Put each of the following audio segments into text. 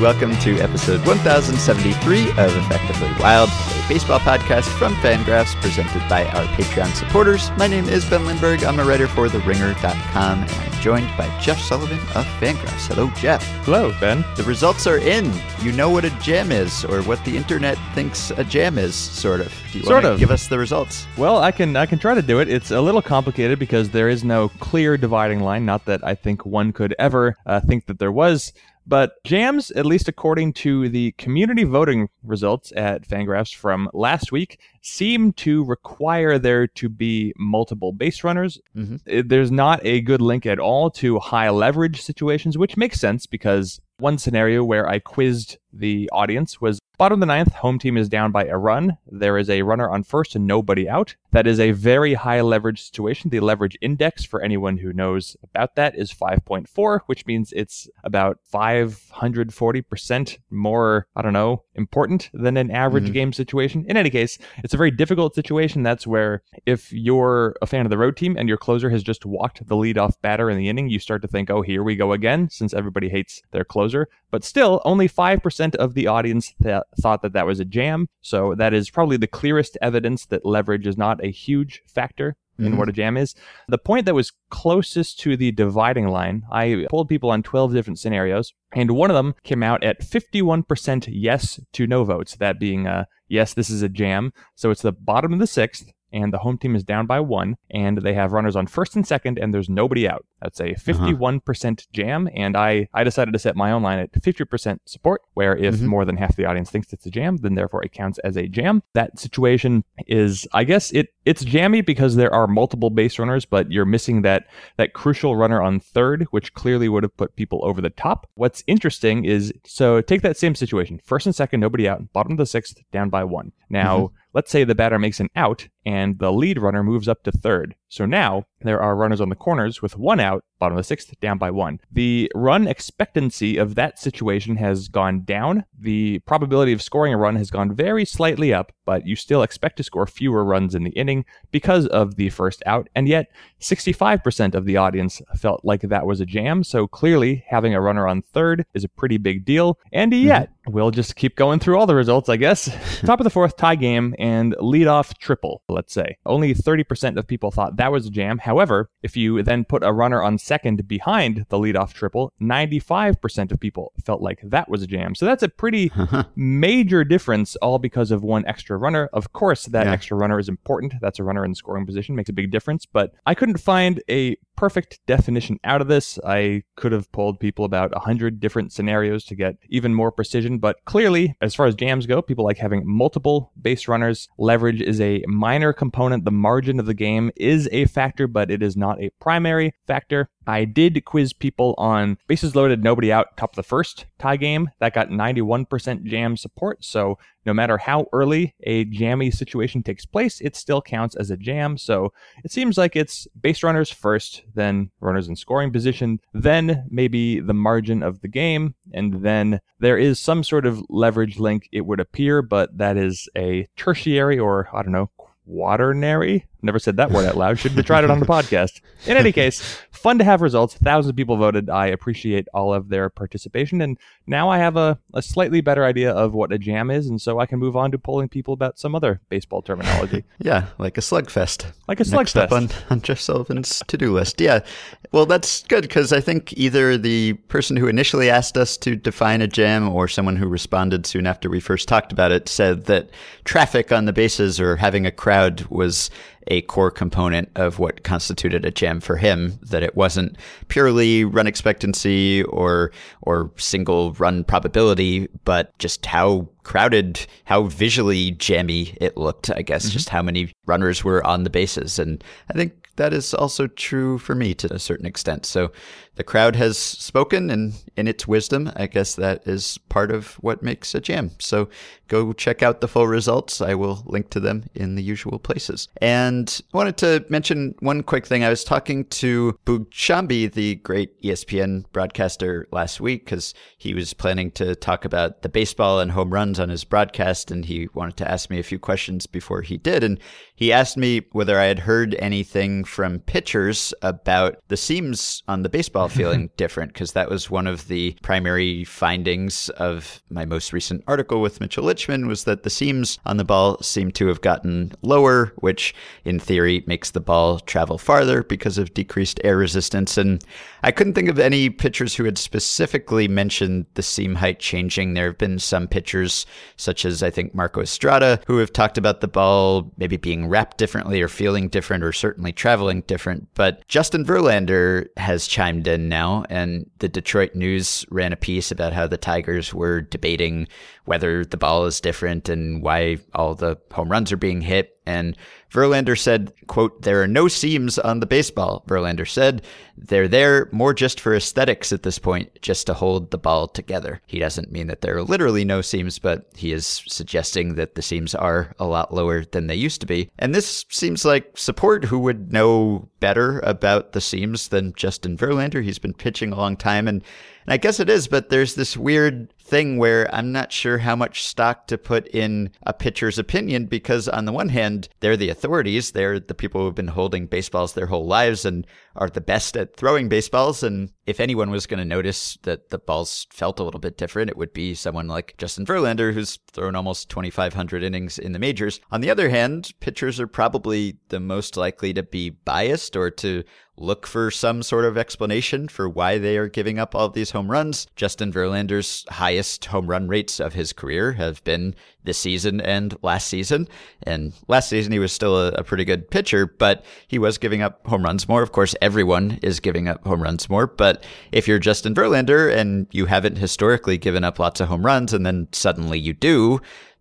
Welcome to episode 1073 of Effectively Wild, a baseball podcast from Fangraphs presented by our Patreon supporters. My name is Ben Lindbergh. I'm a writer for TheRinger.com and I'm joined by Jeff Sullivan of Fangraphs. Hello, Jeff. Hello, Ben. The results are in. You know what a jam is, or what the internet thinks a jam is, sort of. Do you Sort want to of. give us the results? Well, I can I can try to do it. It's a little complicated because there is no clear dividing line. Not that I think one could ever uh, think that there was. But jams, at least according to the community voting results at Fangraphs from last week, seem to require there to be multiple base runners. Mhm. There's not a good link at all to high leverage situations, which makes sense because one scenario where I quizzed the audience was bottom of the ninth, home team is down by a run. There is a runner on first and nobody out. That is a very high leverage situation. The leverage index, for anyone who knows about that, is 5.4, which means it's about 540% more, I don't know, important than an average Mhm. game situation. In any case, it's a very difficult situation. That's where if you're a fan of the road team and your closer has just walked the leadoff batter in the inning, you start to think, oh, here we go again, since everybody hates their closer. But still, only 5% of the audience th- thought that that was a jam. So that is probably the clearest evidence that leverage is not a huge factor in Mhm. what a jam is. The point that was closest to the dividing line, I polled people on 12 different scenarios, and one of them came out at 51% yes to no votes, that being uh, yes, this is a jam. So it's the bottom of the sixth. And the home team is down by one, and they have runners on first and second, and there's nobody out. That's a 51% jam, and I, I decided to set my own line at 50% support, where if Mhm. more than half the audience thinks it's a jam, then therefore it counts as a jam. That situation is, I guess, it it's jammy because there are multiple base runners, but you're missing that that crucial runner on third, which clearly would have put people over the top. What's interesting is so take that same situation, first and second, nobody out, bottom of the sixth, down by one. Now, let's say the batter makes an out and the lead runner moves up to third. So now there are runners on the corners with one out, bottom of the sixth, down by one. The run expectancy of that situation has gone down. The probability of scoring a run has gone very slightly up, but you still expect to score fewer runs in the inning because of the first out. And yet, 65% of the audience felt like that was a jam. So clearly, having a runner on third is a pretty big deal. And mm-hmm. yet, we'll just keep going through all the results, I guess. Top of the fourth, tie game, and leadoff triple, let's say. Only 30% of people thought that was a jam. However, if you then put a runner on second behind the leadoff triple, 95% of people felt like that was a jam. So that's a pretty major difference, all because of one extra runner. Of course, that Yeah. extra runner is important. That's a runner in scoring position, makes a big difference. But I couldn't find a perfect definition out of this. I could have polled people about 100 different scenarios to get even more precision. But clearly, as far as jams go, people like having multiple base runners. Leverage is a minor component. The margin of the game is a factor, but it is not a primary factor. I did quiz people on bases loaded, nobody out, top of the first tie game. That got 91% jam support. So no matter how early a jammy situation takes place, it still counts as a jam. So it seems like it's base runners first, then runners in scoring position, then maybe the margin of the game, and then there is some sort of leverage link, it would appear, but that is a tertiary or, I don't know, quaternary. Never said that word out loud. Shouldn't have tried it on the podcast. In any case, fun to have results. Thousands of people voted. I appreciate all of their participation. And now I have a, a slightly better idea of what a jam is. And so I can move on to polling people about some other baseball terminology, Yeah, like a slugfest. like a slugfest. Next up on, on Jeff Sullivan's to-do list. Yeah, well, that's good because I think either the person who initially asked us to define a jam or someone who responded soon after we first talked about it said that traffic on the bases or having a crowd was a core component of what constituted a jam for him. That it wasn't purely run expectancy or or single run probability, but just how crowded, how visually jammy it looked. I guess mm-hmm. just how many runners were on the bases, and I think that is also true for me to a certain extent. So the crowd has spoken, and in its wisdom, I guess that is part of what makes a jam. So go check out the full results. I will link to them in the usual places. And I wanted to mention one quick thing. I was talking to Boog Sciambi, the great ESPN broadcaster, last week because he was planning to talk about the baseball and home runs on his broadcast, and he wanted to ask me a few questions before he did. And he asked me whether I had heard anything from pitchers about the seams on the baseball feeling different, because that was one of the primary findings of my most recent article with Mitchel Lichtman was that the seams on the ball seem to have gotten lower, which in theory makes the ball travel farther because of decreased air resistance. And I couldn't think of any pitchers who had specifically mentioned the seam height changing. There have been some pitchers, such as I think Marco Estrada, who have talked about the ball maybe being wrapped differently or feeling different or certainly traveling different. But Justin Verlander has chimed in now, and the Detroit News ran a piece about how the Tigers were debating whether the ball is different and why all the home runs are being hit. And Verlander said, quote, there are no seams on the baseball. Verlander said, they're there more just for aesthetics at this point, just to hold the ball together. He doesn't mean that there are literally no seams, but he is suggesting that the seams are a lot lower than they used to be. And this seems like support who would know better about the seams than Justin Verlander. He's been pitching a long time and and I guess it is, but there's this weird thing where I'm not sure how much stock to put in a pitcher's opinion because, on the one hand, they're the authorities. They're the people who've been holding baseballs their whole lives and are the best at throwing baseballs. And if anyone was going to notice that the balls felt a little bit different, it would be someone like Justin Verlander, who's thrown almost 2,500 innings in the majors. On the other hand, pitchers are probably the most likely to be biased or to look for some sort of explanation for why they are giving up all these home runs. Justin Verlander's highest home run rates of his career have been this season and last season. And last season, he was still a, a, pretty good pitcher, but he was giving up home runs more. Of course, everyone is giving up home runs more. But if you're Justin Verlander and you haven't historically given up lots of home runs and then suddenly you do,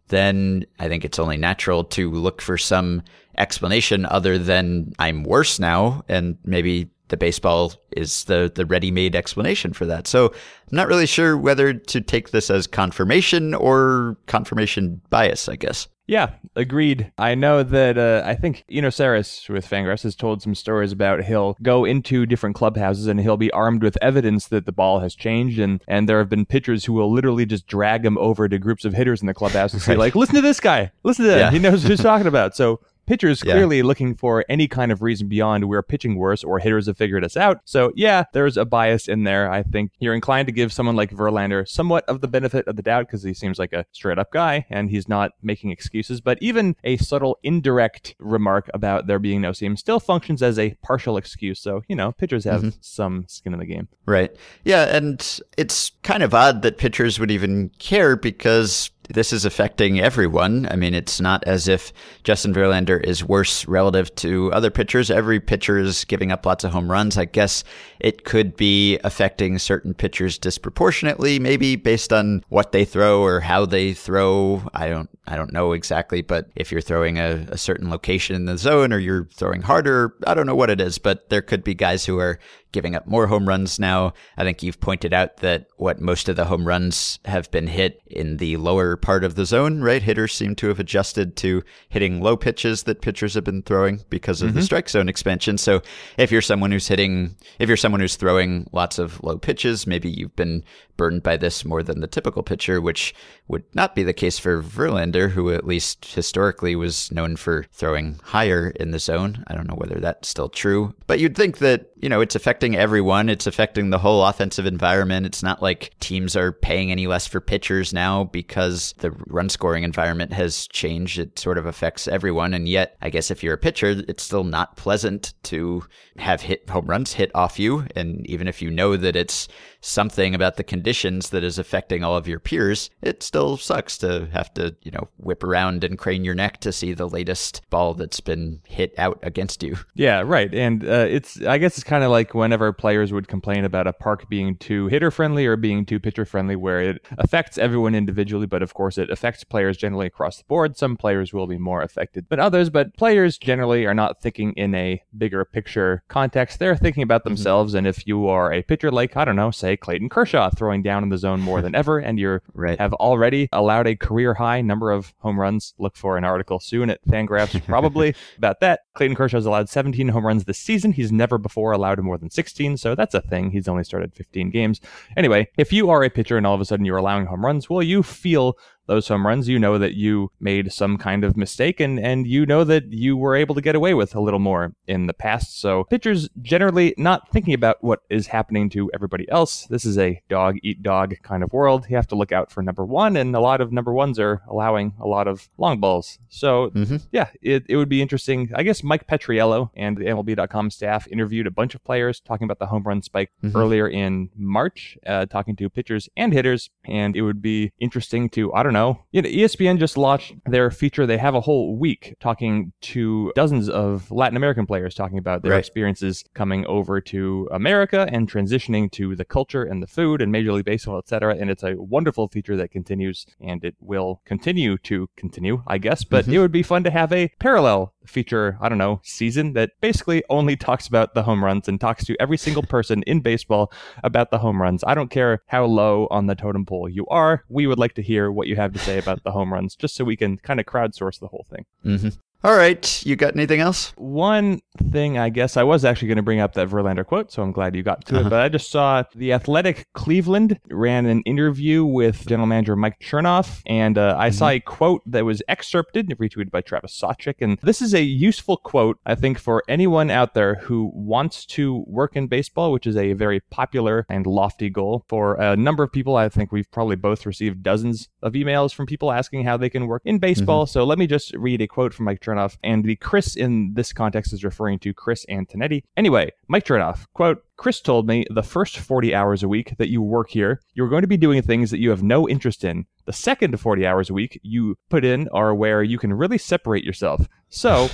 then I think it's only natural to look for some explanation other than I'm worse now and maybe the baseball is the the ready-made explanation for that. So I'm not really sure whether to take this as confirmation or confirmation bias, I guess. Yeah, agreed. I know that uh, I think Eno Sarris with Fangraphs has told some stories about he'll go into different clubhouses and he'll be armed with evidence that the ball has changed, and and there have been pitchers who will literally just drag him over to groups of hitters in the clubhouse and say like, "Listen to this guy, listen to that, yeah. he knows what he's talking about." So pitchers yeah. clearly looking for any kind of reason beyond we're pitching worse or hitters have figured us out. So yeah, there's a bias in there. I think you're inclined to give someone like Verlander somewhat of the benefit of the doubt because he seems like a straight up guy and he's not making excuses. But even a subtle indirect remark about there being no seam still functions as a partial excuse. So, you know, pitchers have mm-hmm. some skin in the game. Right. Yeah. And it's kind of odd that pitchers would even care because this is affecting everyone. I mean, it's not as if Justin Verlander is worse relative to other pitchers. Every pitcher is giving up lots of home runs. I guess it could be affecting certain pitchers disproportionately, maybe based on what they throw or how they throw. I don't, I don't know exactly, but if you're throwing a, a certain location in the zone or you're throwing harder, I don't know what it is, but there could be guys who are giving up more home runs now. I think you've pointed out that what most of the home runs have been hit in the lower part of the zone, right? Hitters seem to have adjusted to hitting low pitches that pitchers have been throwing because of mm-hmm. the strike zone expansion. So if you're someone who's hitting, if you're someone who's throwing lots of low pitches, maybe you've been burned by this more than the typical pitcher, which would not be the case for Verlander, who at least historically was known for throwing higher in the zone. I don't know whether that's still true, but you'd think that, you know, it's affecting everyone. It's affecting the whole offensive environment. It's not like teams are paying any less for pitchers now because the run scoring environment has changed. It sort of affects everyone. And yet, I guess if you're a pitcher, it's still not pleasant to have hit home runs hit off you. And even if you know that it's something about the conditions that is affecting all of your peers, it still sucks to have to, you know, whip around and crane your neck to see the latest ball that's been hit out against you. Yeah, right. And uh, it's, I guess it's kind of like whenever players would complain about a park being too hitter friendly or being too pitcher friendly, where it affects everyone individually, but of course it affects players generally across the board. Some players will be more affected than others, but players generally are not thinking in a bigger picture context. They're thinking about mm-hmm. themselves. Mm-hmm. And if you are a pitcher like, I don't know, say Clayton Kershaw throwing down in the zone more than ever, and you right. have already allowed a career high number of home runs. Look for an article soon at Fangraphs probably about that. Clayton Kershaw has allowed 17 home runs this season. He's never before allowed more than 16, so that's a thing. He's only started 15 games. Anyway, if you are a pitcher and all of a sudden you're allowing home runs, well, you feel those home runs, you know that you made some kind of mistake and, and you know that you were able to get away with a little more in the past. So pitchers generally not thinking about what is happening to everybody else. This is a dog eat dog kind of world. You have to look out for number one, and a lot of number ones are allowing a lot of long balls. So mm-hmm. yeah, it, it would be interesting. I guess Mike Petriello and the MLB.com staff interviewed a bunch of players talking about the home run spike mm-hmm. earlier in March, uh, talking to pitchers and hitters, and it would be interesting to I don't know. You know, ESPN just launched their feature. They have a whole week talking to dozens of Latin American players talking about their right. experiences coming over to America and transitioning to the culture and the food and Major League Baseball, etc. And it's a wonderful feature that continues, and it will continue to continue, I guess. But mm-hmm. it would be fun to have a parallel feature, I don't know, season that basically only talks about the home runs and talks to every single person in baseball about the home runs. I don't care how low on the totem pole you are. We would like to hear what you have to say about the home runs just so we can kind of crowdsource the whole thing. Mm-hmm. All right. You got anything else? One thing, I guess, I was actually going to bring up that Verlander quote, so I'm glad you got to uh-huh. it. But I just saw the Athletic Cleveland ran an interview with general manager Mike Chernoff, and uh, I mm-hmm. saw a quote that was excerpted, and retweeted by Travis Sawchik. And this is a useful quote, I think, for anyone out there who wants to work in baseball, which is a very popular and lofty goal for a number of people. I think we've probably both received dozens of emails from people asking how they can work in baseball. Mm-hmm. So let me just read a quote from Mike Chernoff. And the Chris in this context is referring to Chris Antonetti. Anyway, Mike Chernoff, quote, Chris told me the first 40 hours a week that you work here, you're going to be doing things that you have no interest in. The second 40 hours a week you put in are where you can really separate yourself. So,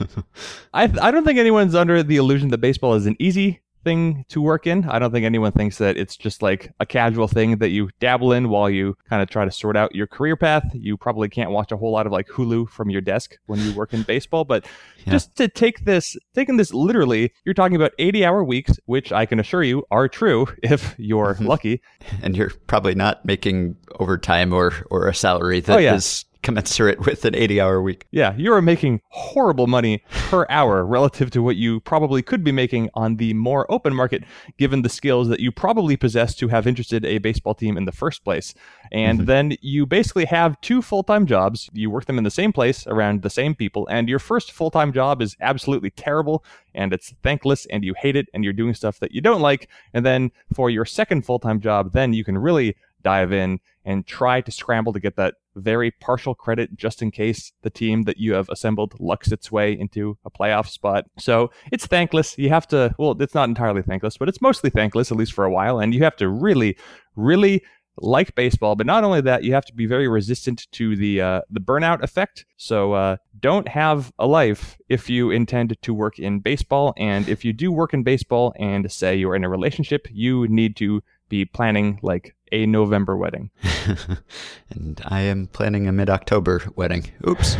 I, I don't think anyone's under the illusion that baseball is an easy thing to work in. I don't think anyone thinks that it's just like a casual thing that you dabble in while you kind of try to sort out your career path. You probably can't watch a whole lot of like Hulu from your desk when you work in baseball, but yeah. just to take this, taking this literally, you're talking about 80 hour weeks, which I can assure you are true if you're lucky. And you're probably not making overtime or, or a salary that oh, yeah. is commensurate with an 80 hour week. Yeah, you are making horrible money per hour relative to what you probably could be making on the more open market, given the skills that you probably possess to have interested a baseball team in the first place. And mm-hmm. then you basically have two full time jobs. You work them in the same place around the same people, and your first full time job is absolutely terrible and it's thankless and you hate it and you're doing stuff that you don't like. And then for your second full time job, then you can really dive in and try to scramble to get that very partial credit just in case the team that you have assembled lucks its way into a playoff spot. So it's thankless. You have to, well, it's not entirely thankless, but it's mostly thankless, at least for a while. And you have to really, really like baseball. But not only that, you have to be very resistant to the uh, the burnout effect. So uh, don't have a life if you intend to work in baseball. And if you do work in baseball and say you're in a relationship, you need to be planning like a November wedding. and I am planning a mid October wedding. Oops.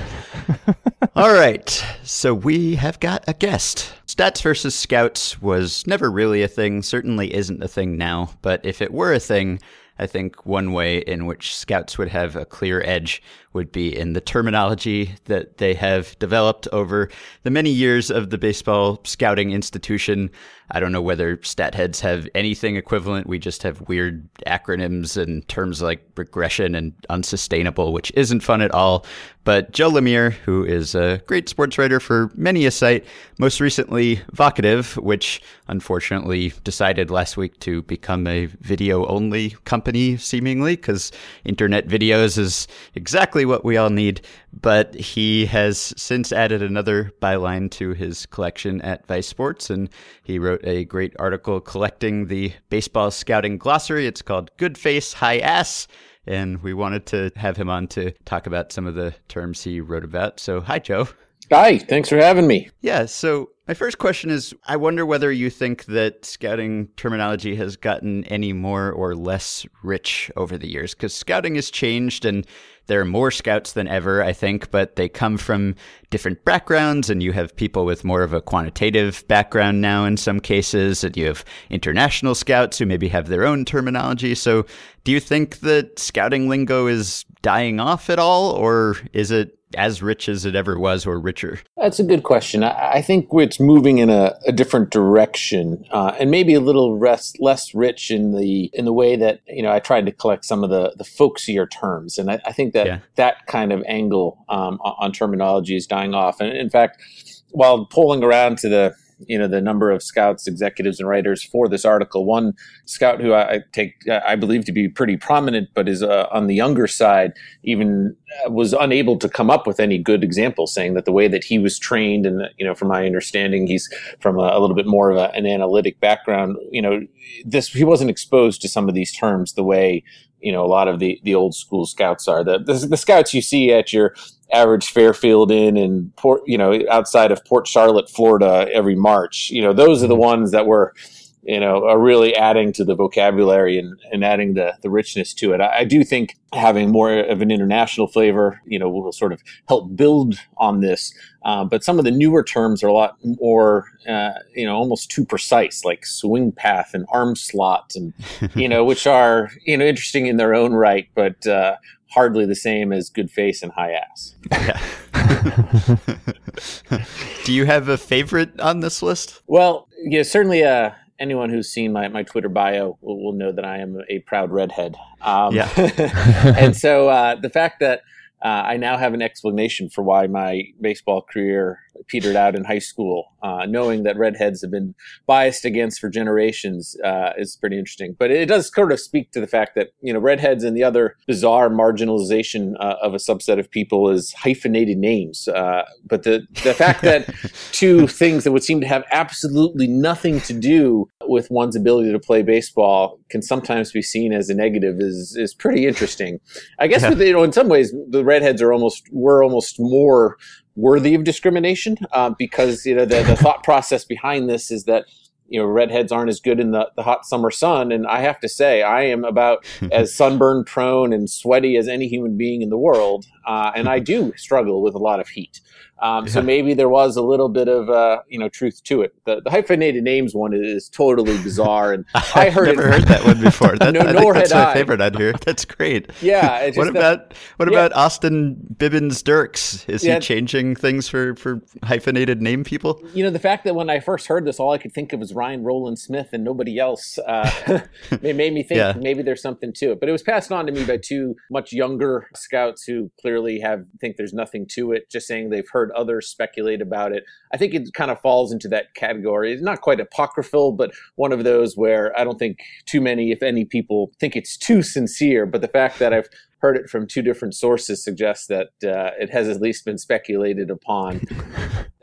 All right. So we have got a guest. Stats versus Scouts was never really a thing, certainly isn't a thing now. But if it were a thing, I think one way in which scouts would have a clear edge would be in the terminology that they have developed over the many years of the baseball scouting institution. I don't know whether stat heads have anything equivalent. We just have weird acronyms and terms like regression and unsustainable, which isn't fun at all. But Joe Lemire, who is a great sports writer for many a site, most recently Vocativ, which unfortunately decided last week to become a video only company, seemingly, because internet videos is exactly what we all need. But he has since added another byline to his collection at Vice Sports, and he wrote a great article collecting the baseball scouting glossary. It's called Good Face, High Ass. And we wanted to have him on to talk about some of the terms he wrote about. So, hi, Joe. Hi, thanks for having me. Yeah, so my first question is I wonder whether you think that scouting terminology has gotten any more or less rich over the years because scouting has changed and there are more scouts than ever, I think, but they come from different backgrounds, and you have people with more of a quantitative background now in some cases, and you have international scouts who maybe have their own terminology. So, do you think that scouting lingo is dying off at all, or is it as rich as it ever was or richer? That's a good question. I, I think it's moving in a, a different direction, uh, and maybe a little less less rich in the in the way that you know I tried to collect some of the the folksier terms, and I, I think that yeah. that kind of angle um, on terminology is dying off. And in fact, while pulling around to the you know the number of scouts, executives, and writers for this article. One scout who I take, I believe, to be pretty prominent, but is uh, on the younger side, even uh, was unable to come up with any good examples, saying that the way that he was trained, and you know, from my understanding, he's from a, a little bit more of a, an analytic background. You know, this he wasn't exposed to some of these terms the way you know a lot of the the old school scouts are. The the, the scouts you see at your average Fairfield Inn in Port, you know, outside of Port Charlotte, Florida, every March. You know, those are the mm-hmm. ones that were, you know, are really adding to the vocabulary and, and adding the, the richness to it. I, I do think having more of an international flavor, you know, will sort of help build on this. Uh, but some of the newer terms are a lot more, uh, you know, almost too precise, like swing path and arm slot, and you know, which are you know interesting in their own right, but uh, hardly the same as good face and high ass. Do you have a favorite on this list? Well, yeah, certainly. Uh, anyone who's seen my, my Twitter bio will, will know that I am a proud redhead. Um, yeah. and so uh, the fact that uh, I now have an explanation for why my baseball career petered out in high school. Uh, knowing that redheads have been biased against for generations uh, is pretty interesting. But it does sort of speak to the fact that you know redheads and the other bizarre marginalization uh, of a subset of people is hyphenated names. Uh, but the the fact that two things that would seem to have absolutely nothing to do with one's ability to play baseball can sometimes be seen as a negative is is pretty interesting. I guess yeah. with, you know in some ways the redheads are almost were almost more worthy of discrimination uh, because you know the, the thought process behind this is that you know redheads aren't as good in the, the hot summer sun. And i have to say i am about as sunburn prone and sweaty as any human being in the world uh, and i do struggle with a lot of heat um, yeah. So maybe there was a little bit of uh, you know truth to it. The, the, hyphenated names one is totally bizarre, and I heard never it, heard that one before. That, no, I nor that's my I. favorite I'd hear. That's great. Yeah. what about what yeah. about Austin Bibens-Dirkx? Is yeah. he changing things for for hyphenated name people? You know, the fact that when I first heard this, all I could think of was Ryan Rowland Smith and nobody else. Uh, it made me think maybe there's something to it. But it was passed on to me by two much younger scouts who clearly have think there's nothing to it, just saying they've heard others speculate about it. I think it kind of falls into that category. It's not quite apocryphal, but one of those where I don't think too many, if any, people think it's too sincere. But the fact that I've heard it from two different sources suggests that uh, it has at least been speculated upon.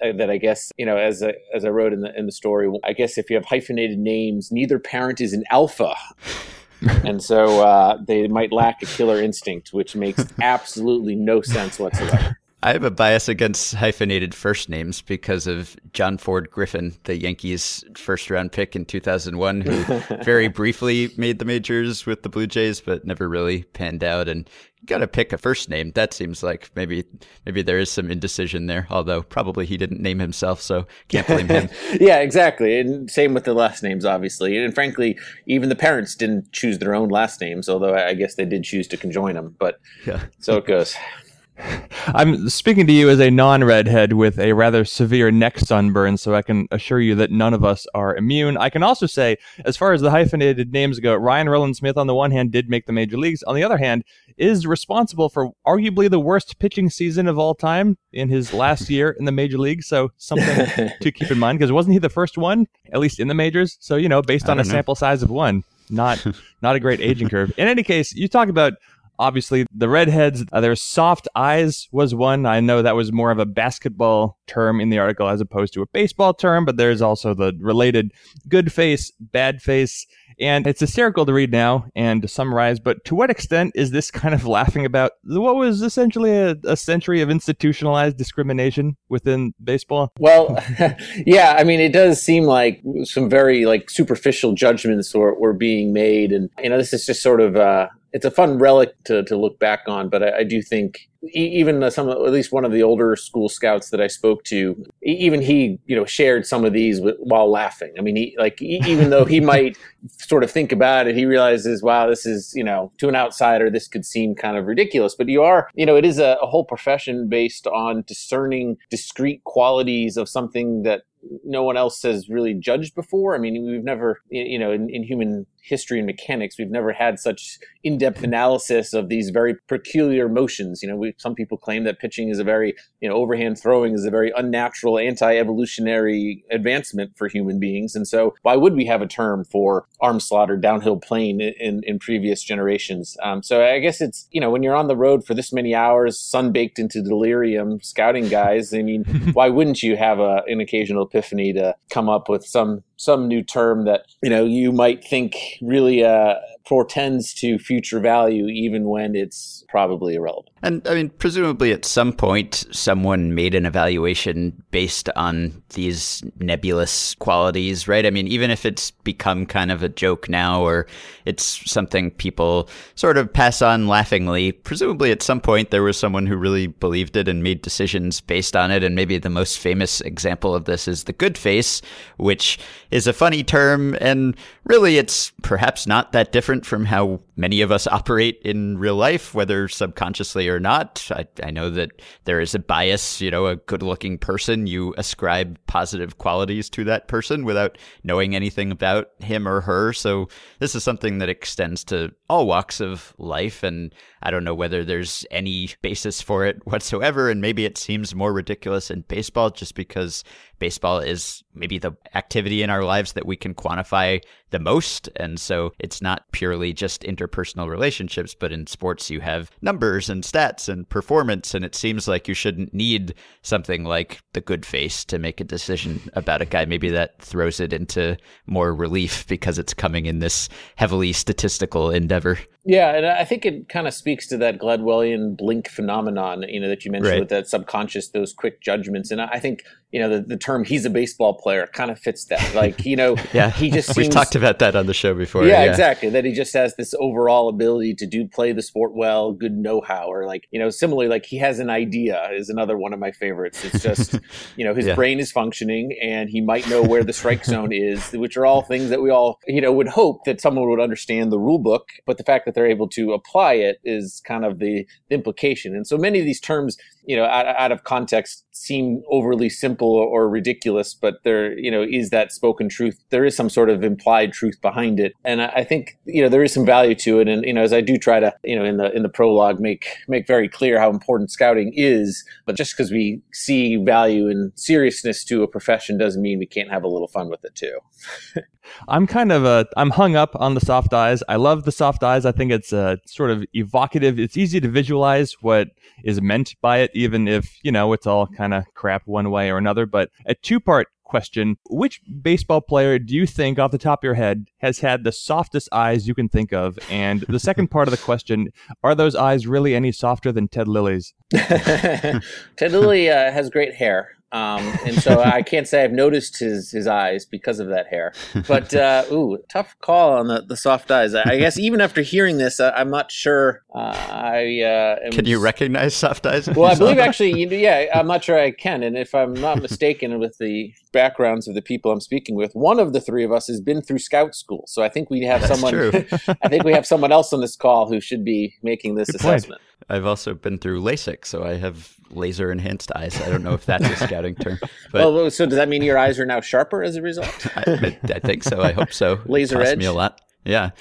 uh, that I guess you know, as I, as I wrote in the in the story, I guess if you have hyphenated names, neither parent is an alpha. and so uh, they might lack a killer instinct, which makes absolutely no sense whatsoever. I have a bias against hyphenated first names because of John Ford Griffin, the Yankees' first round pick in 2001, who very briefly made the majors with the Blue Jays, but never really panned out. And you got to pick a first name. That seems like maybe maybe there is some indecision there, although probably he didn't name himself, so can't blame him. yeah, exactly. And same with the last names, obviously. And frankly, even the parents didn't choose their own last names, although I guess they did choose to conjoin them. But yeah. so it goes. I'm speaking to you as a non redhead with a rather severe neck sunburn, so I can assure you that none of us are immune. I can also say, as far as the hyphenated names go, Ryan Rowland Smith, on the one hand, did make the major leagues. On the other hand, is responsible for arguably the worst pitching season of all time in his last year in the major league. So, something to keep in mind, because wasn't he the first one, at least in the majors? So, you know, based on a know. sample size of one, not not a great aging curve. In any case, you talk about Obviously, the redheads, uh, their soft eyes was one. I know that was more of a basketball term in the article as opposed to a baseball term, but there's also the related good face, bad face. And it's hysterical to read now and to summarize, but to what extent is this kind of laughing about what was essentially a, a century of institutionalized discrimination within baseball? Well, yeah, I mean, it does seem like some very like superficial judgments were, were being made. And, you know, this is just sort of, uh, it's a fun relic to, to look back on. But I, I do think even some, at least one of the older school scouts that I spoke to, even he, you know, shared some of these while laughing. I mean, he like even though he might sort of think about it, he realizes, wow, this is, you know, to an outsider, this could seem kind of ridiculous. But you are, you know, it is a, a whole profession based on discerning discrete qualities of something that no one else has really judged before. I mean, we've never, you know, in, in human history and mechanics, we've never had such in-depth analysis of these very peculiar motions. You know, we, some people claim that pitching is a very, you know, overhand throwing is a very unnatural, anti-evolutionary advancement for human beings. And so, why would we have a term for arm slaughter, downhill plane in, in previous generations? Um, so, I guess it's, you know, when you're on the road for this many hours, sun baked into delirium, scouting guys. I mean, why wouldn't you have a, an occasional epiphany to come up with some some new term that you know you might think really uh, portends to future value even when it's probably irrelevant. And I mean, presumably at some point, someone made an evaluation based on these nebulous qualities, right? I mean, even if it's become kind of a joke now or it's something people sort of pass on laughingly, presumably at some point there was someone who really believed it and made decisions based on it. And maybe the most famous example of this is the good face, which is a funny term. And really, it's perhaps not that different from how many of us operate in real life, whether subconsciously or not. I, I know that there is a bias, you know, a good looking person, you ascribe positive qualities to that person without knowing anything about him or her. So this is something that extends to all walks of life. And I don't know whether there's any basis for it whatsoever. And maybe it seems more ridiculous in baseball just because baseball is maybe the activity in our lives that we can quantify the most. And so it's not purely just interpersonal relationships, but in sports, you have numbers and stats and performance. And it seems like you shouldn't need something like the good face to make a decision about a guy. Maybe that throws it into more relief because it's coming in this heavily statistical endeavor. Yeah, and I think it kind of speaks to that Gladwellian blink phenomenon, you know, that you mentioned right. with that subconscious, those quick judgments. And I think, you know, the, the term "he's a baseball player" kind of fits that. Like, you know, yeah, he just seems, we've talked about that on the show before. Yeah, yeah, exactly. That he just has this overall ability to do play the sport well, good know-how, or like, you know, similarly, like he has an idea is another one of my favorites. It's just, you know, his yeah. brain is functioning and he might know where the strike zone is, which are all things that we all, you know, would hope that someone would understand the rule book. But the fact that they're able to apply it is kind of the, the implication. And so many of these terms, you know, out, out, of context seem overly simple or ridiculous, but there, you know, is that spoken truth. There is some sort of implied truth behind it. And I, I think, you know, there is some value to it. And, you know, as I do try to, you know, in the, in the prologue, make, make very clear how important scouting is, but just because we see value and seriousness to a profession doesn't mean we can't have a little fun with it too. I'm kind of a I'm hung up on the soft eyes. I love the soft eyes. I think it's uh, sort of evocative. It's easy to visualize what is meant by it, even if you know it's all kind of crap one way or another. But a two part question: Which baseball player do you think, off the top of your head, has had the softest eyes you can think of? And the second part of the question: Are those eyes really any softer than Ted Lilly's? Ted Lilly uh, has great hair. Um, and so I can't say I've noticed his his eyes because of that hair. But uh, ooh, tough call on the, the soft eyes. I, guess even after hearing this, uh, I'm not sure. Uh, I uh, can you recognize soft eyes? Well, I believe actually, you, yeah, I'm not sure I can. And if I'm not mistaken, with the backgrounds of the people I'm speaking with, one of the three of us has been through scout school. So I think we have That's someone. I think we have someone else on this call who should be making this Good assessment. Point. I've also been through LASIK, so I have laser enhanced eyes. I don't know if that's a scouting term. But well, so does that mean your eyes are now sharper as a result? I, I, think so. I hope so. Laser edge. Me a lot. Yeah.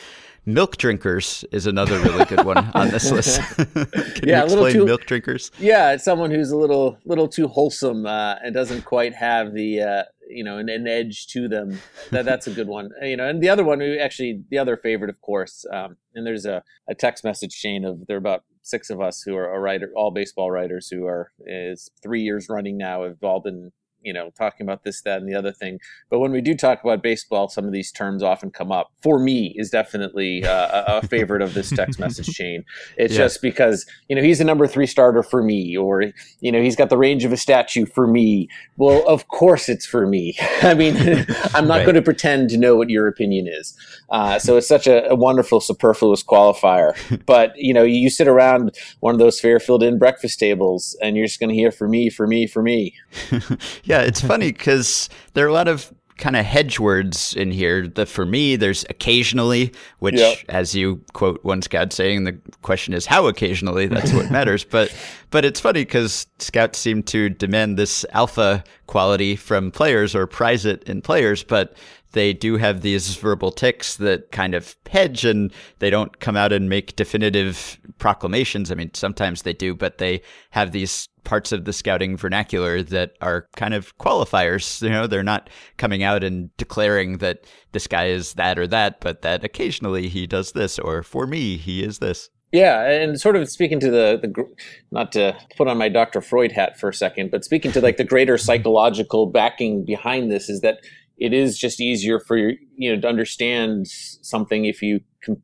Milk drinkers is another really good one on this list. Can yeah, you explain too, milk drinkers? Yeah, it's someone who's a little little too wholesome uh, and doesn't quite have the uh, you know an, an, edge to them. That that's a good one. You know, and the other one, actually, the other favorite, of course. Um, and there's a, a text message chain of there are about six of us who are a writer, all baseball writers who are is three years running now have all been you know, talking about this, that, and the other thing. But when we do talk about baseball, some of these terms often come up. For me, is definitely uh, a favorite of this text message chain. It's yeah. just because you know he's a number three starter for me, or you know he's got the range of a statue for me. Well, of course it's for me. I mean, I'm not right. going to pretend to know what your opinion is. Uh, so it's such a, a wonderful superfluous qualifier. but you know, you sit around one of those Fairfield Inn breakfast tables, and you're just going to hear for me, for me, for me. yeah, it's funny because there are a lot of kind of hedge words in here. The for me, there's occasionally, which, yep. as you quote one scout saying, the question is how occasionally. That's what matters. But but it's funny because scouts seem to demand this alpha quality from players or prize it in players, but they do have these verbal tics that kind of hedge and they don't come out and make definitive proclamations. I mean, sometimes they do, but they have these parts of the scouting vernacular that are kind of qualifiers. You know, they're not coming out and declaring that this guy is that or that, but that occasionally he does this, or for me, he is this. Yeah, and sort of speaking to the, the not to put on my Dr. Freud hat for a second, but speaking to like the greater psychological backing behind this is that it is just easier for you, know, to understand something if you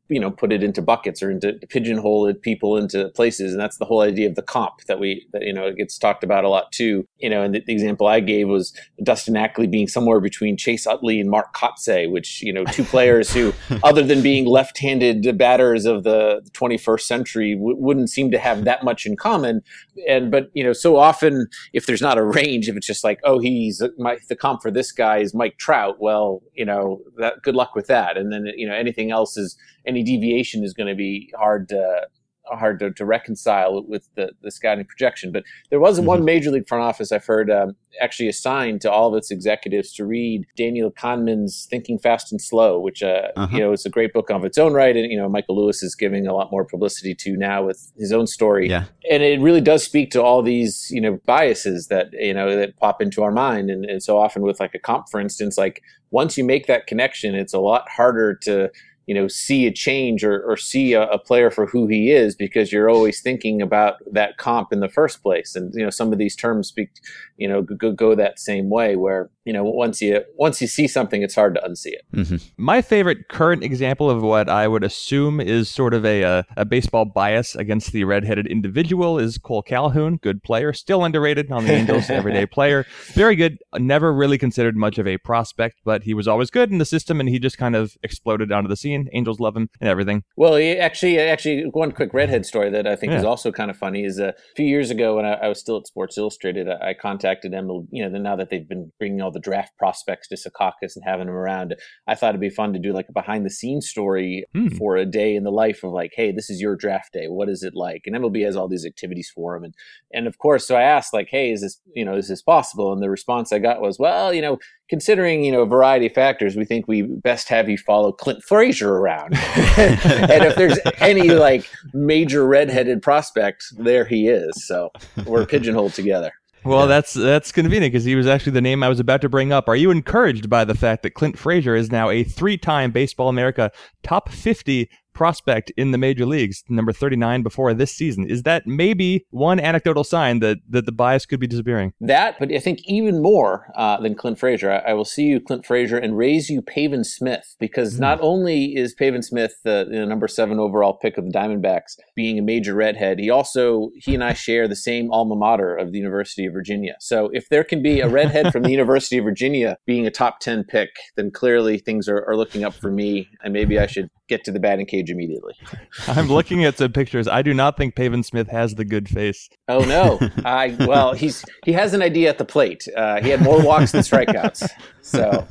you know, put it into buckets or into pigeonhole people into places. And that's the whole idea of the comp that we, that, you know, it gets talked about a lot too. You know, and the, the example I gave was Dustin Ackley being somewhere between Chase Utley and Mark Kotsay, which, you know, two players who, other than being left-handed batters of the 21st century, w- wouldn't seem to have that much in common. And, but, you know, so often if there's not a range, if it's just like, oh, he's uh, my, the comp for this guy is Mike Trout, well, you know, that good luck with that. And then, you know, anything else is, any deviation is going to be hard to hard to, to reconcile with the, the scouting projection. But there was mm-hmm. one major league front office I've heard um, actually assigned to all of its executives to read Daniel Kahneman's Thinking Fast and Slow, which uh, uh-huh. you know is a great book of its own right, and you know Michael Lewis is giving a lot more publicity to now with his own story. Yeah. And it really does speak to all these you know biases that you know that pop into our mind, and, and so often with like a comp, for instance, like once you make that connection, it's a lot harder to you know see a change or, or see a, a, player for who he is because you're always thinking about that comp in the first place. And you know some of these terms speak you know go, go that same way where you know once you once you see something it's hard to unsee it. Mm-hmm. my favorite current example of what i would assume is sort of a, a, a baseball bias against the redheaded individual is kole calhoun. Good player still underrated on the angels everyday player. Very good. Never really considered much of a prospect but he was always good in the system and he just kind of exploded onto the scene. Angels love him and everything. Well actually actually one quick redhead story that i think yeah. is also kind of funny is a few years ago when I, I was still at sports illustrated i, I contacted them you know now that they've been bringing all the draft prospects to Secaucus and having them around. I thought it'd be fun to do like a behind the scenes story hmm. for a day in the life of like, hey, this is your draft day. What is it like? And MLB has all these activities for them. And and of course, so I asked like, hey, is this you know is this possible? And the response I got was, well, you know, considering you know a variety of factors, we think we best have you follow Clint Frazier around. and if there's any like major redheaded prospect, there he is. So we're pigeonholed together. Well, yeah. that's that's convenient because he was actually the name I was about to bring up. Are you encouraged by the fact that Clint Frazier is now a three-time Baseball America top 50 prospect in the major leagues, number 39 before this season. Is that maybe one anecdotal sign that, that the bias could be disappearing? That, but I think even more uh, than Clint Frazier, I, I, will see you, Clint Frazier, and raise you Pavin Smith, because mm. not only is Pavin Smith the number seven overall pick of the Diamondbacks being a major redhead, he also, he and I share the same alma mater of the University of Virginia. So if there can be a redhead from the University of Virginia being a top 10 pick, then clearly things are, are looking up for me, and maybe I should get to the batting cage immediately. I'm looking at some pictures. I do not think Pavin Smith has the good face. Oh no! I well, he's he has an idea at the plate. Uh, he had more walks than strikeouts. So.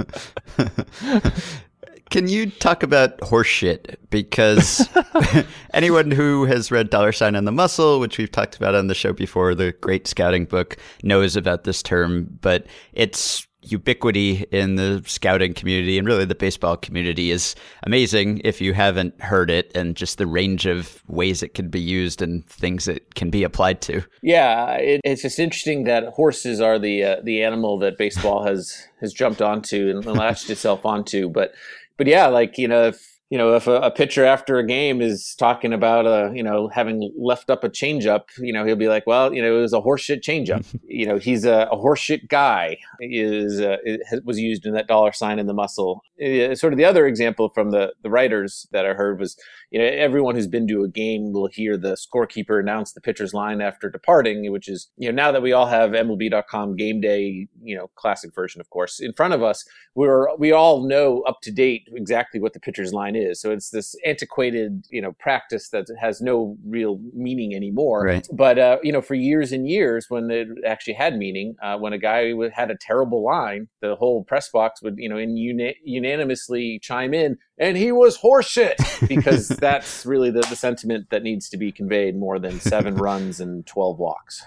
Can you talk about horseshit? Because anyone who has read Dollar Sign on the Muscle, which we've talked about on the show before, the great scouting book, knows about this term, but it's ubiquity in the scouting community and really the baseball community is amazing if you haven't heard it and just the range of ways it can be used and things it can be applied to. Yeah, it, it's just interesting that horses are the uh, the animal that baseball has has jumped onto and latched itself onto. But but yeah, like you know, if you know, if a, a, pitcher after a game is talking about, uh, you know, having left up a changeup, you know, he'll be like, well, you know, it was a horseshit changeup. you know, he's a, a horseshit guy is uh, was used in that dollar sign in the muscle. Uh, sort of the other example from the the writers that I heard was, you know, everyone who's been to a game will hear the scorekeeper announce the pitcher's line after departing, which is, you know, now that we all have MLB.com game day, you know, classic version, of course, in front of us, we're we all know up to date exactly what the pitcher's line is. So it's this antiquated, you know, practice that has no real meaning anymore. Right. But uh, you know, for years and years, when it actually had meaning, uh, when a guy had a terrible line, the whole press box would, you know, in uni- unanimously chime in, and he was horseshit because that's really the, the sentiment that needs to be conveyed more than seven runs and 12 walks.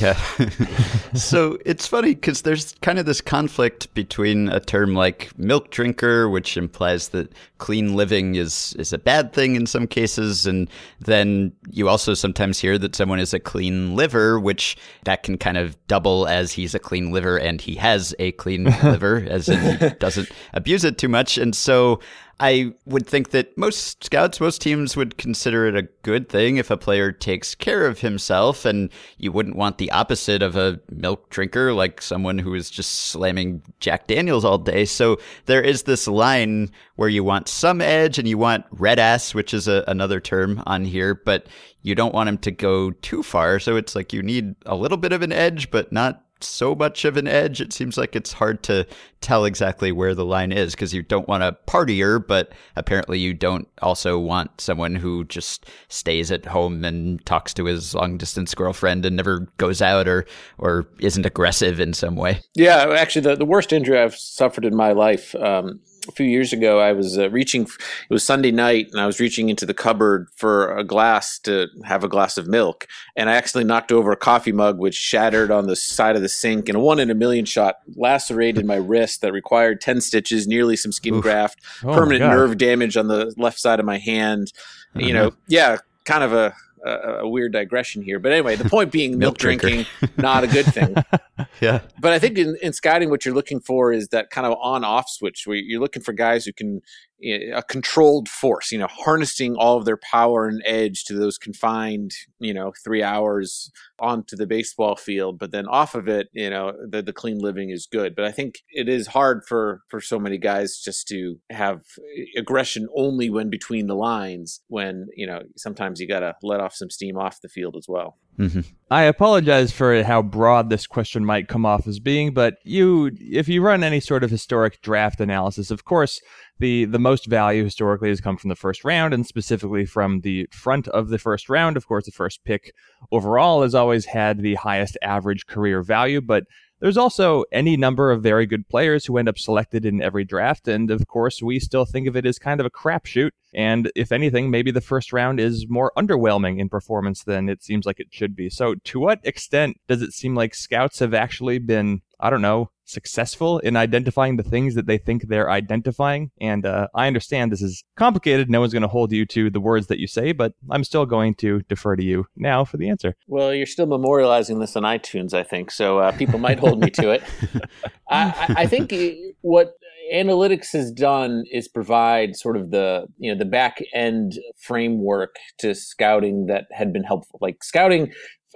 Yeah. so it's funny because there's kind of this conflict between a term like milk drinker, which implies that clean living is, is a bad thing in some cases. And then you also sometimes hear that someone is a clean liver, which that can kind of double as he's a clean liver and he has a clean liver, as in he doesn't abuse it too much. And so I would think that most scouts, most teams would consider it a good thing if a player takes care of himself, and you wouldn't want the opposite of a milk drinker, like someone who is just slamming Jack Daniels all day. So there is this line where you want some edge and you want red ass, which is a, another term on here, but you don't want him to go too far. So it's like you need a little bit of an edge, but not so much of an edge. It seems like it's hard to tell exactly where the line is because you don't want a partier, but apparently you don't also want someone who just stays at home and talks to his long distance girlfriend and never goes out or or isn't aggressive in some way. Yeah, actually, the, the worst injury I've suffered in my life. Um, a few years ago, I was uh, reaching. It was Sunday night, and I was reaching into the cupboard for a glass to have a glass of milk, and I accidentally knocked over a coffee mug, which shattered on the side of the sink, and a one in a million shot lacerated my wrist that required ten stitches, nearly some skin Oof. graft, oh permanent nerve damage on the left side of my hand. You know, yeah, kind of a a, a, weird digression here. But anyway, the point being, milk, milk drinking, not a good thing. yeah. But I think in, in scouting, what you're looking for is that kind of on off switch where you're looking for guys who can a controlled force, you know, harnessing all of their power and edge to those confined, you know, three hours onto the baseball field. But then off of it, you know, the, the clean living is good. But I think it is hard for, for so many guys just to have eh, aggression only when between the lines, when, you know, sometimes you got to let off some steam off the field as well. Mm-hmm. I apologize for how broad this question might come off as being, but you, if you run any sort of historic draft analysis, of course, the the most value historically has come from the first round, and specifically from the front of the first round. Of course, the first pick overall has always had the highest average career value, but there's also any number of very good players who end up selected in every draft, and of course, we still think of it as kind of a crapshoot. And if anything, maybe the first round is more underwhelming in performance than it seems like it should be. So, to what extent does it seem like scouts have actually been, I don't know, successful in identifying the things that they think they're identifying. And uh, I understand this is complicated. No one's going to hold you to the words that you say, but I'm still going to defer to you now for the answer. Well, you're still memorializing this on iTunes, I think. So uh, people might hold me to it. I, I think what analytics has done is provide sort of the you know the back end framework to scouting that had been helpful like scouting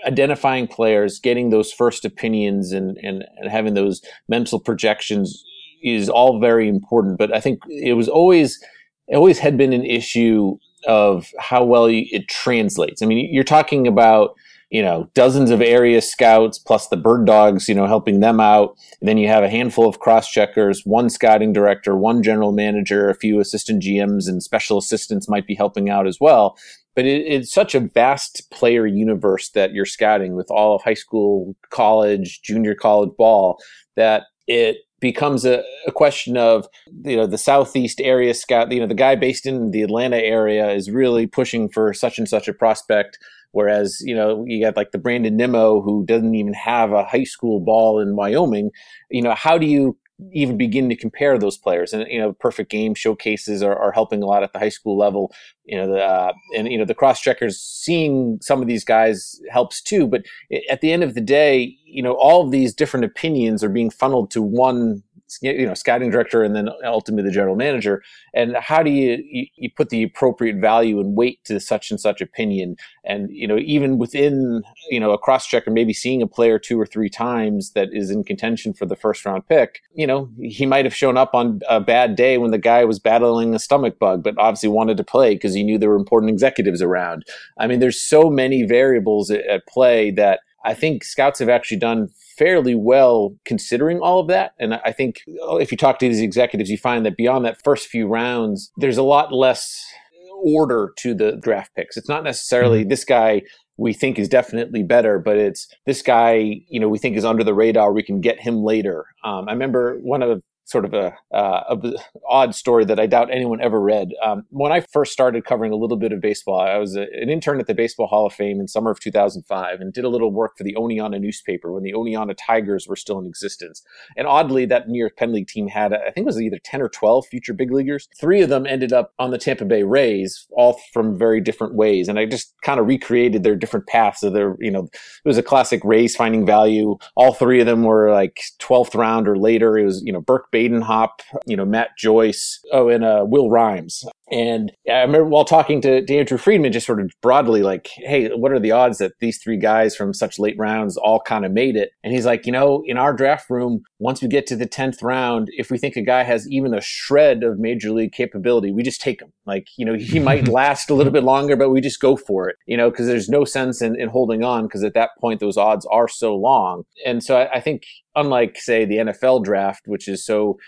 identifying players, getting those first opinions, and, and, and having those mental projections is all very important. But I think it was always, it always had been an issue of how well it translates. I mean, you're talking about you know dozens of area scouts plus the bird dogs you know helping them out. And then you have a handful of cross checkers one scouting director one general manager a few assistant gms and special assistants might be helping out as well. But it, it's such a vast player universe that you're scouting with all of high school, college, junior college ball that it becomes a, a, question of you know the southeast area scout you know the guy based in the atlanta area is really pushing for such and such a prospect whereas you know you got like the brandon nimmo who doesn't even have a high school ball in wyoming you know how do you even begin to compare those players. And you know, perfect game showcases are, are helping a lot at the high school level. You know, the, uh, and you know the cross checkers seeing some of these guys helps too. But at the end of the day, you know, all of these different opinions are being funneled to one you know scouting director and then ultimately the general manager. And how do you, you, you put the appropriate value and weight to such and such opinion? And you know even within you know a cross check checker maybe seeing a player two or three times that is in contention for the first round pick you know he might have shown up on a bad day when the guy was battling a stomach bug but obviously wanted to play because he knew there were important executives around. I mean there's so many variables at play that I think scouts have actually done fairly well considering all of that. And I think if you talk to these executives, you find that beyond that first few rounds, there's a lot less order to the draft picks. It's not necessarily mm-hmm. this guy we think is definitely better, but it's this guy, you know, we think is under the radar. We can get him later. Um, I remember one of sort of a, uh, a odd story that I doubt anyone ever read. Um, when I first started covering a little bit of baseball, I was a, an intern at the Baseball Hall of Fame in summer of 2005 and did a little work for the Oneonta newspaper when the Oneonta Tigers were still in existence. And oddly, that New York Penn League team had, I think it was either 10 or 12 future big leaguers. Three of them ended up on the Tampa Bay Rays, all from very different ways. And I just kind of recreated their different paths of their, you know, it was a classic Rays finding value. All three of them were like 12th round or later. It was, you know, Burke Badenhop, you know, Matt Joyce, oh, and uh, Will Rhymes. And I remember while talking to, to Andrew Friedman, just sort of broadly, like, hey, what are the odds that these three guys from such late rounds all kind of made it? And he's like, you know, in our draft room, once we get to the 10th round, if we think a guy has even a shred of major league capability, we just take him. Like, you know, he might last a little bit longer, but we just go for it, you know, because there's no sense in, in holding on because at that point, those odds are so long. And so I, I think, unlike, say, the NFL draft, which is so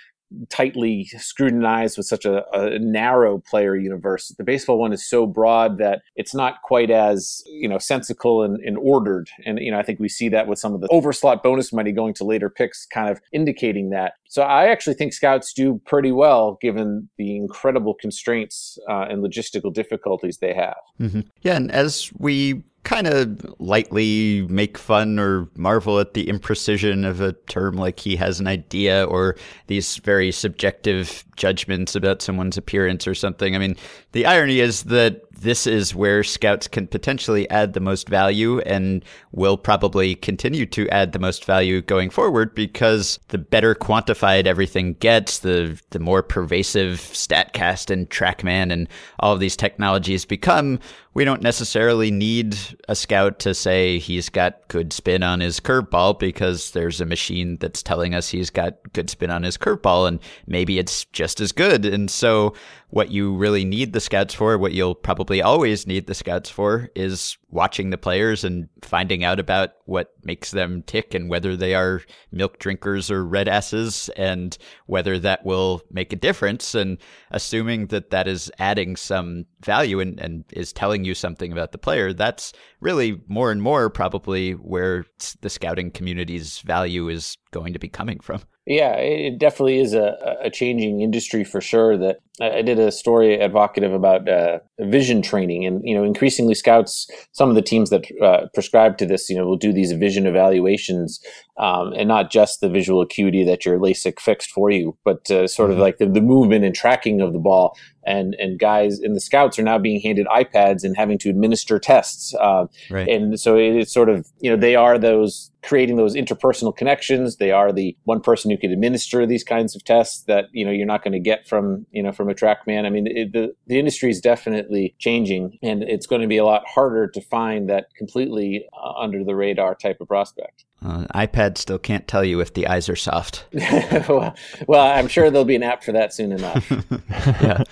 tightly scrutinized with such a, a, narrow player universe. The baseball one is so broad that it's not quite as you know sensical and, and, ordered. And you know I think we see that with some of the overslot bonus money going to later picks, kind of indicating that. So I actually think scouts do pretty well given the incredible constraints uh, and logistical difficulties they have. Mm-hmm. Yeah, and as we kind of lightly make fun or marvel at the imprecision of a term like he has an idea or these very subjective judgments about someone's appearance or something. I mean, the irony is that this is where scouts can potentially add the most value and will probably continue to add the most value going forward because the better quantified everything gets, the the more pervasive StatCast and TrackMan and all of these technologies become, we don't necessarily need a scout to say he's got good spin on his curveball because there's a machine that's telling us he's got good spin on his curveball and maybe it's just as good. And so what you really need the scouts for, what you'll probably always need the scouts for, is watching the players and finding out about what makes them tick and whether they are milk drinkers or red asses and whether that will make a difference. And assuming that that is adding some value and, and is telling you something about the player, that's really more and more probably where the scouting community's value is going to be coming from. Yeah, it definitely is a, a changing industry for sure. That I did a story at Vocativ about uh, vision training, and you know, increasingly scouts, some of the teams that uh, prescribe to this, you know, will do these vision evaluations, um, and not just the visual acuity that your LASIK fixed for you, but uh, sort mm-hmm. of like the, the movement and tracking of the ball and and guys in the scouts are now being handed iPads and having to administer tests. Uh, right. And so it's sort of you know they are those creating those interpersonal connections. They are the one person who can administer these kinds of tests that you know you're not going to get from you know from a TrackMan. I mean it, the the industry is definitely changing, and it's going to be a lot harder to find that completely uh, under the radar type of prospect. Uh, iPad still can't tell you if the eyes are soft. well, well, I'm sure there'll be an app for that soon enough. yeah.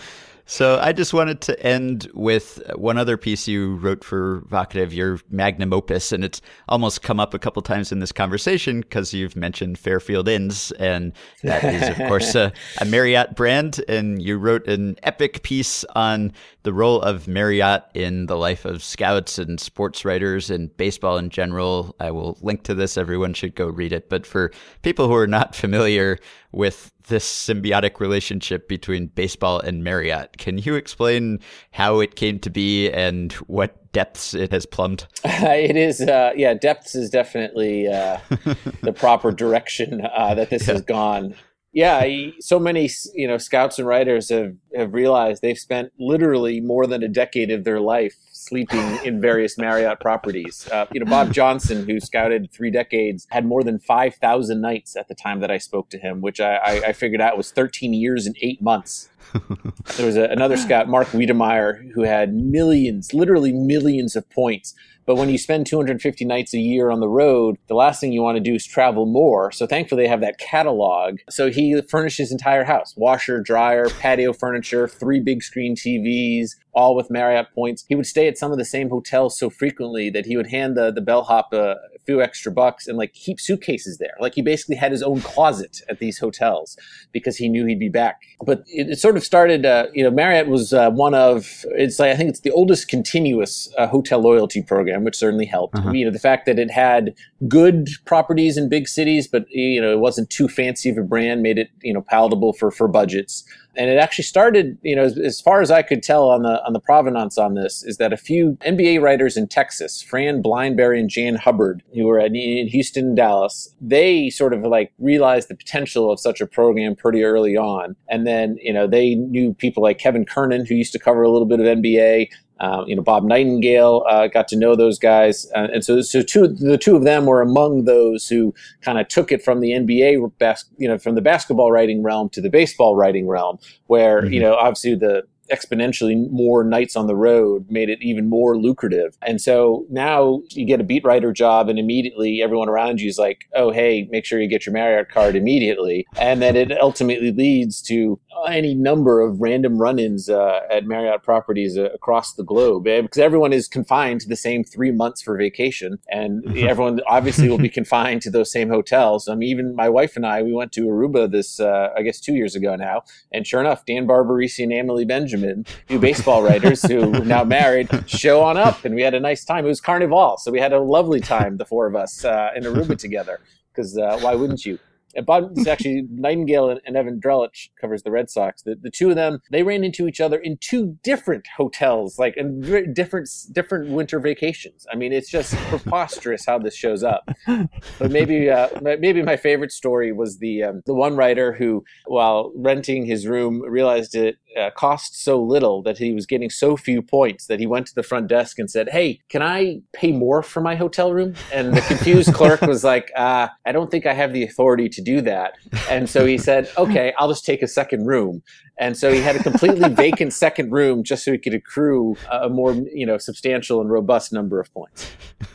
So I just wanted to end with one other piece you wrote for Vocativ, your magnum opus, and it's almost come up a couple times in this conversation because you've mentioned Fairfield Inns, and that is, of course, a, a, Marriott brand. And you wrote an epic piece on the role of Marriott in the life of scouts and sports writers and baseball in general. I will link to this; everyone should go read it. But for people who are not familiar with this symbiotic relationship between baseball and Marriott. Can you explain how it came to be and what depths it has plumbed? Uh, it is, uh, yeah, depths is definitely uh, the proper direction uh, that this yeah. has gone. Yeah, so many you know scouts and writers have have realized they've spent literally more than a decade of their life sleeping in various Marriott properties. Uh, you know, Bob Johnson, who scouted three decades, had more than 5,000 nights at the time that I spoke to him, which I, I, I figured out was 13 years and eight months. there was a, another scout, Mark Weidemaier, who had millions, literally millions of points but when you spend 250 nights a year on the road, the last thing you want to do is travel more. So thankfully, they have that catalog. So he furnished his entire house washer, dryer, patio furniture, three big screen TVs, all with Marriott points. He would stay at some of the same hotels so frequently that he would hand the, the bellhop a few extra bucks and like keep suitcases there. Like he basically had his own closet at these hotels because he knew he'd be back. But it, it sort of started, uh, you know, Marriott was uh, one of, it's like, I think it's the oldest continuous uh, hotel loyalty program program, which certainly helped. Uh-huh. You know, the fact that it had good properties in big cities, but you know, it wasn't too fancy of a brand, made it you know palatable for for budgets. And it actually started, you know, as, as far as I could tell on the on the provenance on this, is that a few NBA writers in Texas, Fran Blinebury and Jan Hubbard, who were in Houston and Dallas, they sort of like realized the potential of such a program pretty early on. And then, you know, they knew people like Kevin Kernan, who used to cover a little bit of NBA, uh, you know, Bob Nightingale uh, got to know those guys, uh, and so so two the two of them were among those who kind of took it from the NBA, bas- you know, from the basketball writing realm to the baseball writing realm, where mm-hmm. you know, obviously the exponentially more nights on the road made it even more lucrative. And so now you get a beat writer job and immediately everyone around you is like, oh, hey, make sure you get your Marriott card immediately. And then it ultimately leads to any number of random run-ins uh, at Marriott properties uh, across the globe eh, because everyone is confined to the same three months for vacation, and everyone obviously will be confined to those same hotels. I mean, even my wife and I, we went to Aruba this, uh, I guess, two years ago now, and sure enough, Dan Barbarisi and Emily Benjamin, two baseball writers who are now married, show on up, and we had a nice time. It was Carnival, so we had a lovely time, the four of us uh, in Aruba together. Because uh, why wouldn't you? Actually Nightingale and, and, Evan Drellich covers the Red Sox. The, the two of them they ran into each other in two different hotels, like in different different winter vacations. I mean, it's just preposterous how this shows up. But maybe uh, maybe my favorite story was the um, the one writer who, while renting his room, realized it uh, cost so little that he was getting so few points that he went to the front desk and said, "Hey, can I pay more for my hotel room?" And the confused clerk was like, uh, "I don't think I have the authority to do that." And so he said, "Okay, I'll just take a second room." And so he had a completely vacant second room just so he could accrue a more, you know, substantial and robust number of points.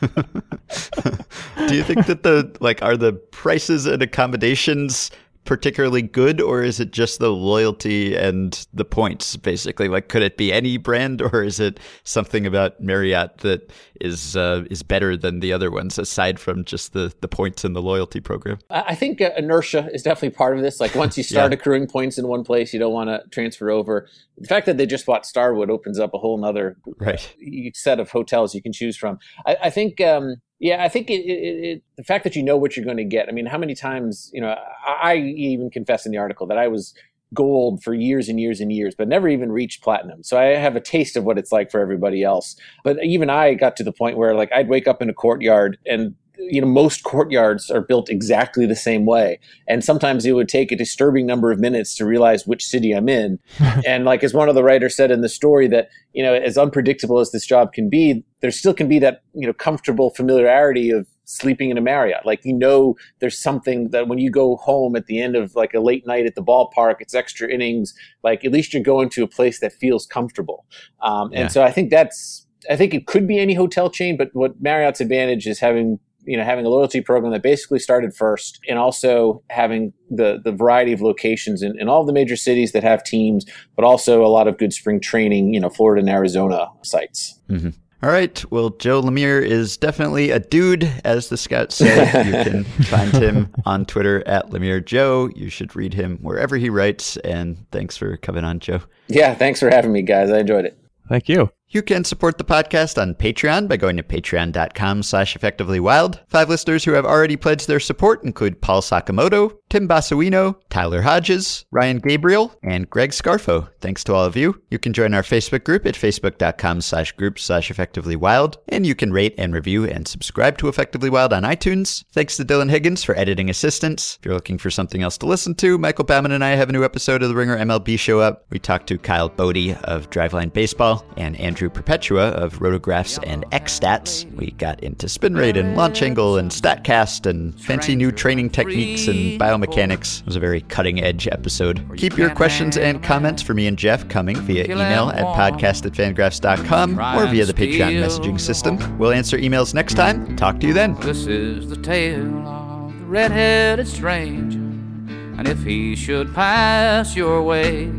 do you think that the like are the prices and accommodations particularly good, or is it just the loyalty and the points, basically? Like, could it be any brand, or is it something about Marriott that is uh, is better than the other ones, aside from just the the points and the loyalty program? I think uh, inertia is definitely part of this. Like, once you start yeah. accruing points in one place, you don't want to transfer over. The fact that they just bought Starwood opens up a whole other right. set of hotels you can choose from. I, I think. Um, yeah, I think it, it, it, the fact that you know what you're going to get. I mean, how many times, you know, I, I even confess in the article that I was gold for years and years and years, but never even reached platinum. So I have a taste of what it's like for everybody else. But even I got to the point where like I'd wake up in a courtyard and you know most courtyards are built exactly the same way. And sometimes it would take a disturbing number of minutes to realize which city i'm in. And like as one of the writers said in the story that you know as unpredictable as this job can be there still can be that you know comfortable familiarity of sleeping in a marriott. Like you know there's something that when you go home at the end of like a late night at the ballpark it's extra innings. Like at least you're going to a place that feels comfortable. Um, and so i think that's I think it could be any hotel chain, but what Marriott's advantage is having you know having a loyalty program that basically started first and also having the the variety of locations in, in all the major cities that have teams but also a lot of good spring training you know florida and arizona sites mm-hmm. All right. Well, Joe Lemire is definitely a dude, as the scouts say. you can find him on Twitter at Lemire Joe. You should read him wherever he writes. And thanks for coming on, Joe. Yeah, thanks for having me, guys. I enjoyed it. Thank you. You can support the podcast on Patreon by going to patreon.com slash effectivelywild. Five listeners who have already pledged their support include Paul Sakamoto, Tim Bassuino, Tyler Hodges, Ryan Gabriel, and Greg Scarfo. Thanks to all of you. You can join our Facebook group at facebook.com slash group slash effectivelywild, and you can rate and review and subscribe to Effectively Wild on iTunes. Thanks to Dylan Higgins for editing assistance. If you're looking for something else to listen to, Michael Bauman and I have a new episode of the Ringer MLB show up. We talked to Kyle Boddy of Driveline Baseball and Andrew Perpetua of Rotographs and X-Stats. We got into spin rate and launch angle and StatCast and fancy new training techniques and biomechanics. It was a very cutting edge episode. Keep your questions and comments for me and Jeff coming via email at podcast at fangraphs.com or via the Patreon messaging system. We'll answer emails next time. Talk to you then. This is the tale of the red-headed stranger, and if he should pass your way,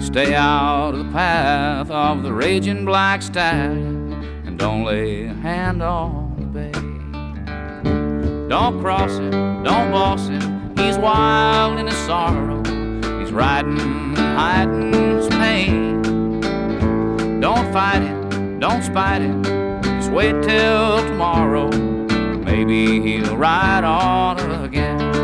stay out of the path of the raging black stag and don't lay a hand on the bay. Don't cross him, don't boss him. He's wild in his sorrow. He's riding and hiding his pain. Don't fight him, don't spite him. Just wait till tomorrow. Maybe he'll ride on again.